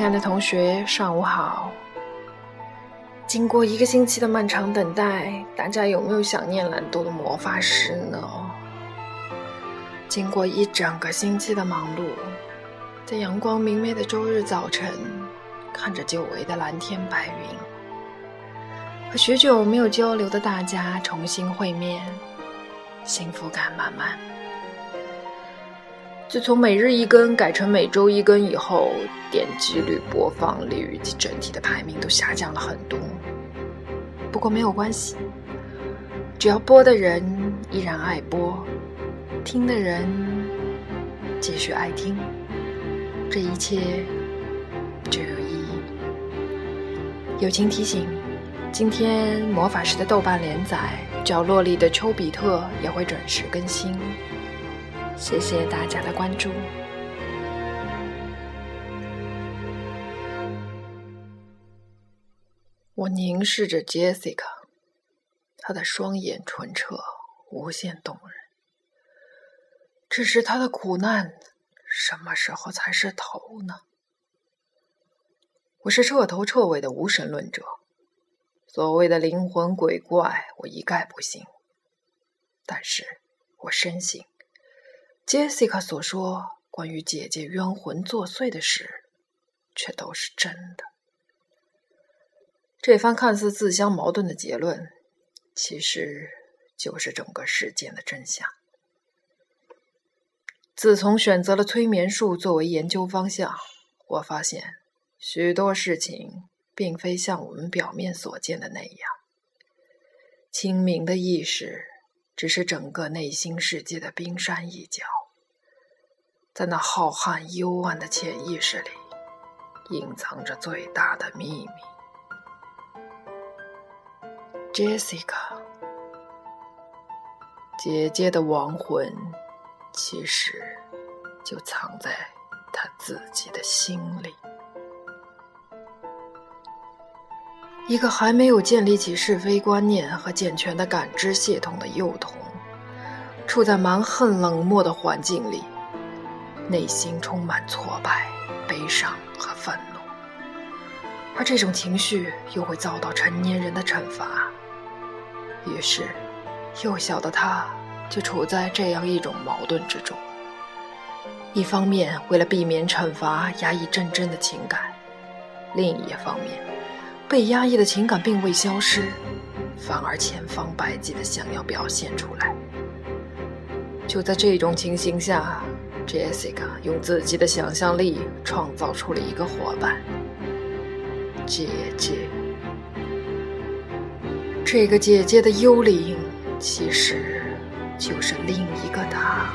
亲爱的同学，上午好。经过一个星期的漫长等待，大家有没有想念懒惰的魔法师呢？经过一整个星期的忙碌，在阳光明媚的周日早晨，看着久违的蓝天白云，和许久没有交流的大家重新会面，幸福感满满。自从每日一更改成每周一更以后，点击率、播放率及整体的排名都下降了很多。不过没有关系，只要播的人依然爱播，听的人继续爱听，这一切就有意义。友情提醒：今天魔法师的豆瓣连载《角落里的丘比特》也会准时更新。谢谢大家的关注。我凝视着 Jessica，她的双眼纯澈，无限动人。只是她的苦难，什么时候才是头呢？我是彻头彻尾的无神论者，所谓的灵魂鬼怪，我一概不信。但是我深信。Jessica 所说关于姐姐冤魂作祟的事，却都是真的。这番看似自相矛盾的结论，其实就是整个事件的真相。自从选择了催眠术作为研究方向，我发现许多事情并非像我们表面所见的那样。清明的意识，只是整个内心世界的冰山一角。在那浩瀚幽暗的潜意识里，隐藏着最大的秘密。Jessica，姐姐的亡魂，其实就藏在她自己的心里。一个还没有建立起是非观念和健全的感知系统的幼童，处在蛮横冷漠的环境里。内心充满挫败、悲伤和愤怒，而这种情绪又会遭到成年人的惩罚。于是，幼小的他就处在这样一种矛盾之中：一方面为了避免惩罚压抑真正的情感，另一方面被压抑的情感并未消失，反而千方百计地想要表现出来。就在这种情形下。Jessica 用自己的想象力创造出了一个伙伴——姐姐。这个姐姐的幽灵，其实就是另一个她。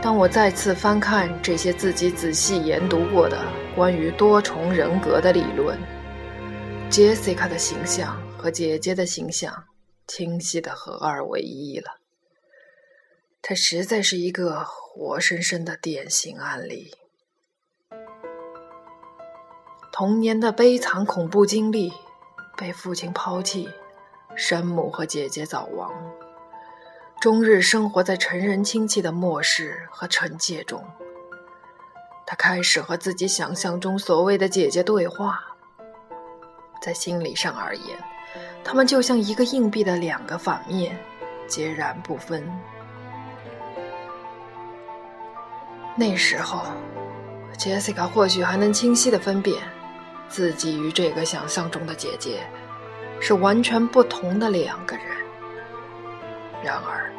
当我再次翻看这些自己仔细研读过的关于多重人格的理论，Jessica 的形象和姐姐的形象清晰的合二为一了。他实在是一个活生生的典型案例。童年的悲惨恐怖经历，被父亲抛弃，生母和姐姐早亡，终日生活在成人亲戚的漠视和惩戒中。他开始和自己想象中所谓的姐姐对话，在心理上而言，他们就像一个硬币的两个反面，截然不分。那时候，Jessica 或许还能清晰地分辨自己与这个想象中的姐姐是完全不同的两个人。然而，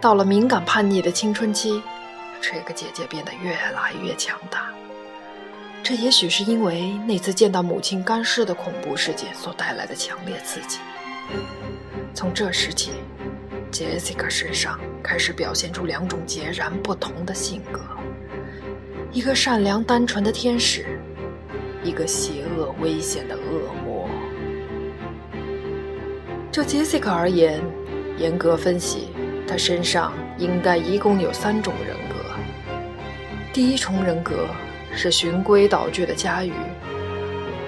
到了敏感叛逆的青春期，这个姐姐变得越来越强大。这也许是因为那次见到母亲干尸的恐怖事件所带来的强烈刺激。从这时起，Jessica 身上开始表现出两种截然不同的性格。一个善良单纯的天使，一个邪恶危险的恶魔。就杰西卡而言，严格分析，他身上应该一共有三种人格。第一重人格是循规蹈矩的家鱼，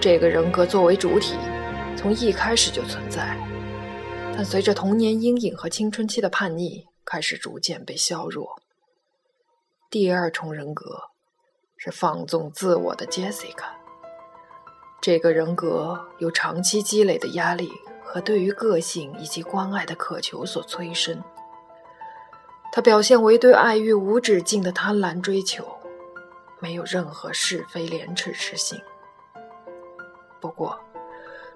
这个人格作为主体，从一开始就存在，但随着童年阴影和青春期的叛逆，开始逐渐被削弱。第二重人格。是放纵自我的 Jessica。这个人格由长期积累的压力和对于个性以及关爱的渴求所催生。它表现为对爱欲无止境的贪婪追求，没有任何是非廉耻之心。不过，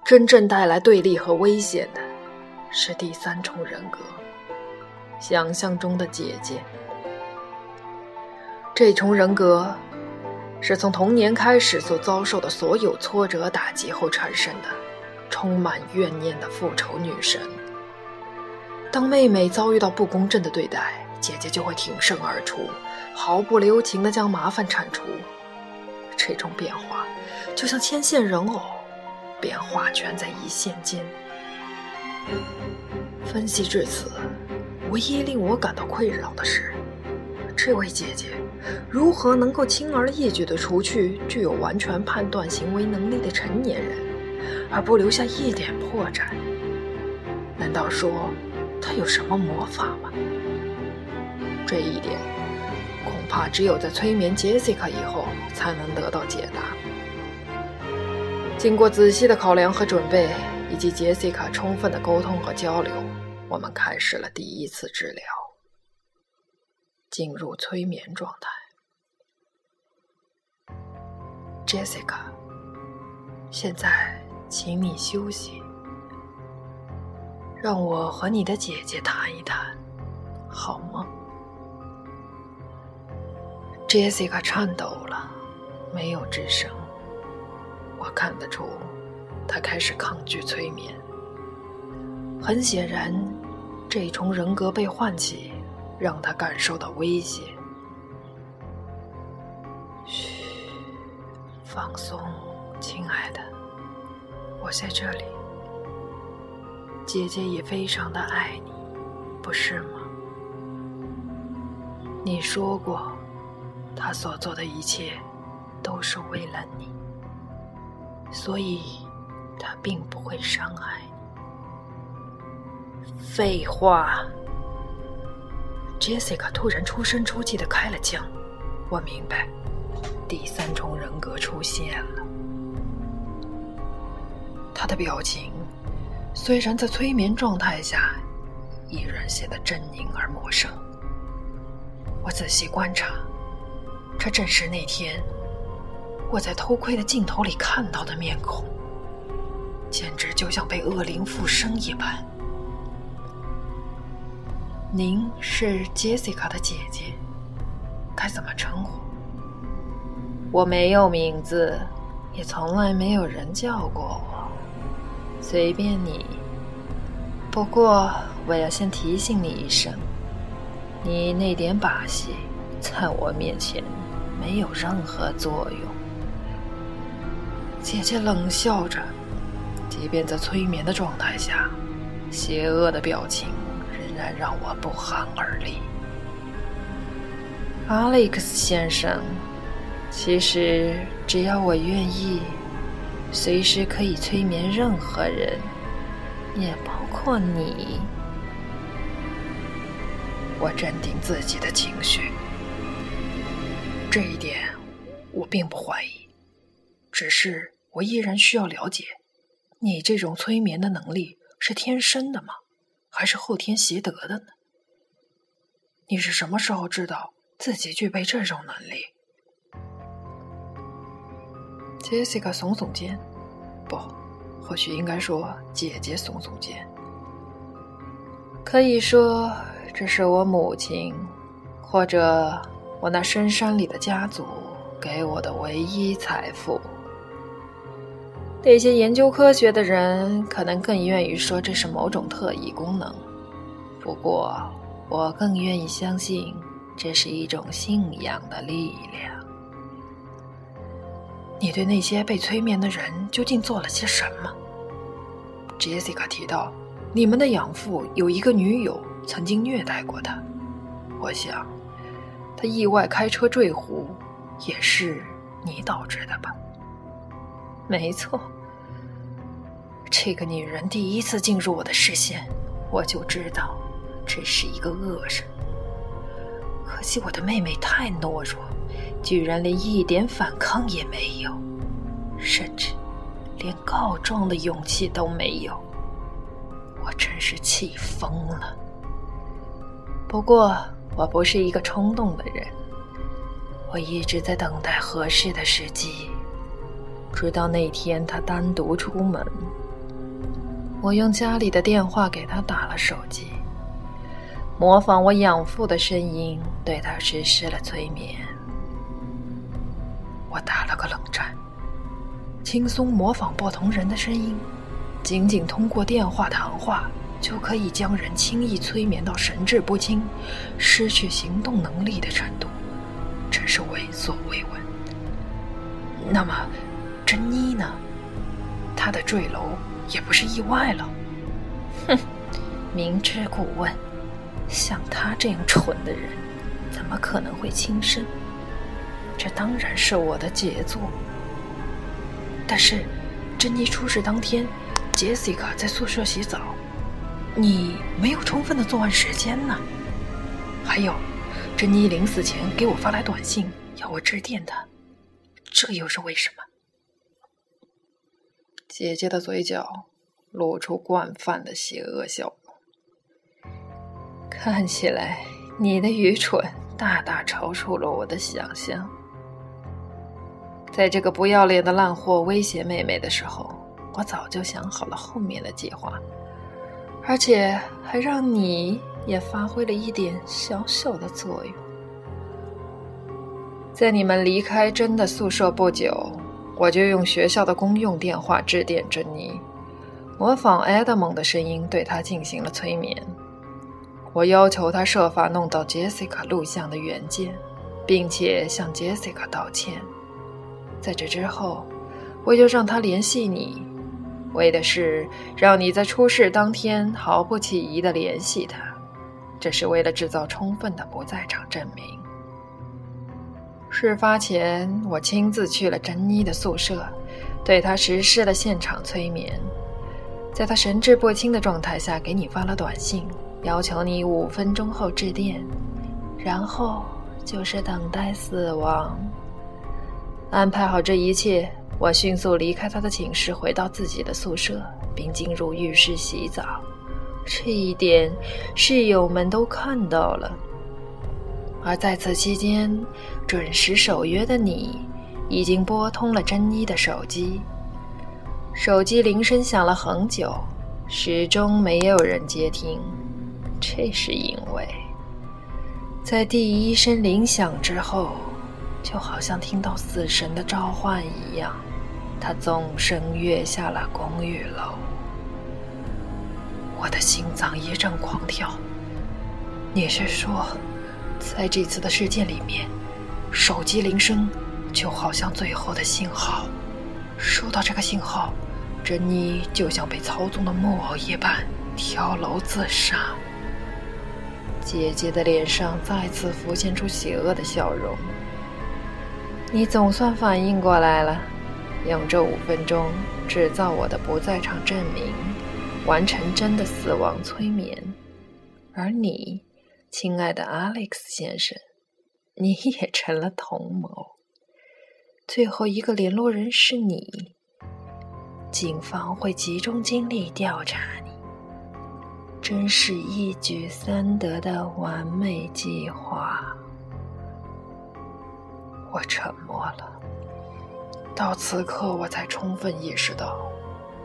真正带来对立和危险的是第三重人格——想象中的姐姐。这重人格是从童年开始所遭受的所有挫折打击后产生的，充满怨念的复仇女神。当妹妹遭遇到不公正的对待，姐姐就会挺身而出，毫不留情地将麻烦铲除。这种变化就像牵线人偶，变化全在一线间。分析至此，唯一令我感到困扰的是，这位姐姐如何能够轻而易举地除去具有完全判断行为能力的成年人，而不留下一点破绽？难道说她有什么魔法吗？这一点，恐怕只有在催眠杰西卡以后才能得到解答。经过仔细的考量和准备，以及杰西卡充分的沟通和交流，我们开始了第一次治疗，进入催眠状态。Jessica，现在请你休息，让我和你的姐姐谈一谈，好吗？Jessica 颤抖了，没有吱声。我看得出，她开始抗拒催眠。很显然，这一重人格被唤起，让他感受到威胁。嘘，放松，亲爱的，我在这里。姐姐也非常的爱你，不是吗？你说过。他所做的一切都是为了你，所以他并不会伤害你。废话！Jessica 突然出声出气的开了枪。我明白，第三重人格出现了。他的表情虽然在催眠状态下依然显得狰狞而陌生。我仔细观察。这正是那天我在偷窥的镜头里看到的面孔，简直就像被恶灵附身一般。您是 Jessica 的姐姐，该怎么称呼？我没有名字，也从来没有人叫过我，随便你。不过我要先提醒你一声，你那点把戏在我面前。没有任何作用。姐姐冷笑着，即便在催眠的状态下，邪恶的表情然让我不寒而栗。Alex 先生，其实只要我愿意，随时可以催眠任何人，也包括你。我镇定自己的情绪。这一点我并不怀疑，只是我依然需要了解，你这种催眠的能力是天生的吗？还是后天习得的呢？你是什么时候知道自己具备这种能力？Jessica 耸耸肩，不，或许应该说姐姐耸耸肩。可以说这是我母亲，或者。我那深山里的家族给我的唯一财富。那些研究科学的人可能更愿意说这是某种特异功能，不过我更愿意相信这是一种信仰的力量。你对那些被催眠的人究竟做了些什么？Jessica 提到，你们的养父有一个女友曾经虐待过他。我想。他意外开车坠湖，也是你导致的吧？没错，这个女人第一次进入我的视线，我就知道这是一个恶人。可惜我的妹妹太懦弱，居然连一点反抗也没有，甚至连告状的勇气都没有。我真是气疯了。不过，我不是一个冲动的人，我一直在等待合适的时机，直到那天他单独出门。我用家里的电话给他打了手机，模仿我养父的声音对他实施了催眠。我打了个冷战，轻松模仿不同人的声音，仅仅通过电话谈话就可以将人轻易催眠到神志不清、失去行动能力的程度，真是闻所未闻。那么，珍妮呢？她的坠楼也不是意外了。哼，明知故问，像他这样蠢的人，怎么可能会轻生？这当然是我的杰作，但是珍妮出事当天，杰西卡在宿舍洗澡，你没有充分的作案时间呢。还有，珍妮临死前给我发来短信，要我致电她，这又是为什么？姐姐的嘴角露出惯犯的邪恶笑容，看起来你的愚蠢大大超出了我的想象。在这个不要脸的烂货威胁妹妹的时候，我早就想好了后面的计划，而且还让你也发挥了一点小小的作用。在你们离开真的宿舍不久，我就用学校的公用电话致电珍妮，模仿埃德蒙的声音对她进行了催眠。我要求他设法弄到杰西卡录像的原件，并且向杰西卡道歉。在这之后，我就让他联系你，为的是让你在出事当天毫不起疑的联系他。这是为了制造充分的不在场证明。事发前，我亲自去了珍妮的宿舍，对她实施了现场催眠，在她神志不清的状态下给你发了短信，要求你五分钟后致电，然后就是等待死亡。安排好这一切，我迅速离开他的寝室，回到自己的宿舍，并进入浴室洗澡。这一点室友们都看到了。而在此期间，准时守约的你已经拨通了珍妮的手机。手机铃声响了很久，始终没有人接听。这是因为，在第一声铃响之后。就好像听到死神的召唤一样，他纵身跃下了公寓楼。我的心脏一阵狂跳。你是说，在这次的事件里面，手机铃声就好像最后的信号，收到这个信号，珍妮就像被操纵的木偶一般跳楼自杀。姐姐的脸上再次浮现出邪恶的笑容。你总算反应过来了，用这五分钟制造我的不在场证明，完成真的死亡催眠。而你，亲爱的 Alex 先生，你也成了同谋。最后一个联络人是你，警方会集中精力调查你，真是一举三得的完美计划。我沉默了，到此刻我才充分意识到，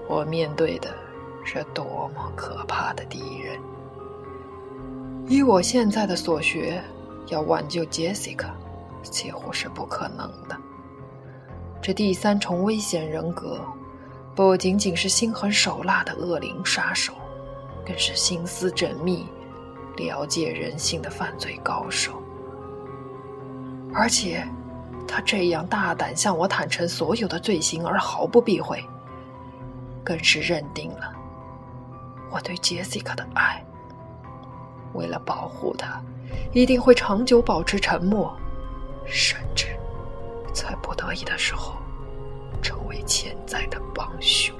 我面对的是多么可怕的敌人。以我现在的所学，要挽救 Jessica 几乎是不可能的。这第三重危险人格，不仅仅是心狠手辣的恶灵杀手，更是心思缜密、了解人性的犯罪高手，而且。他这样大胆向我坦诚所有的罪行而毫不避讳，更是认定了我对杰西卡的爱。为了保护他，一定会长久保持沉默，甚至在不得已的时候成为潜在的帮凶。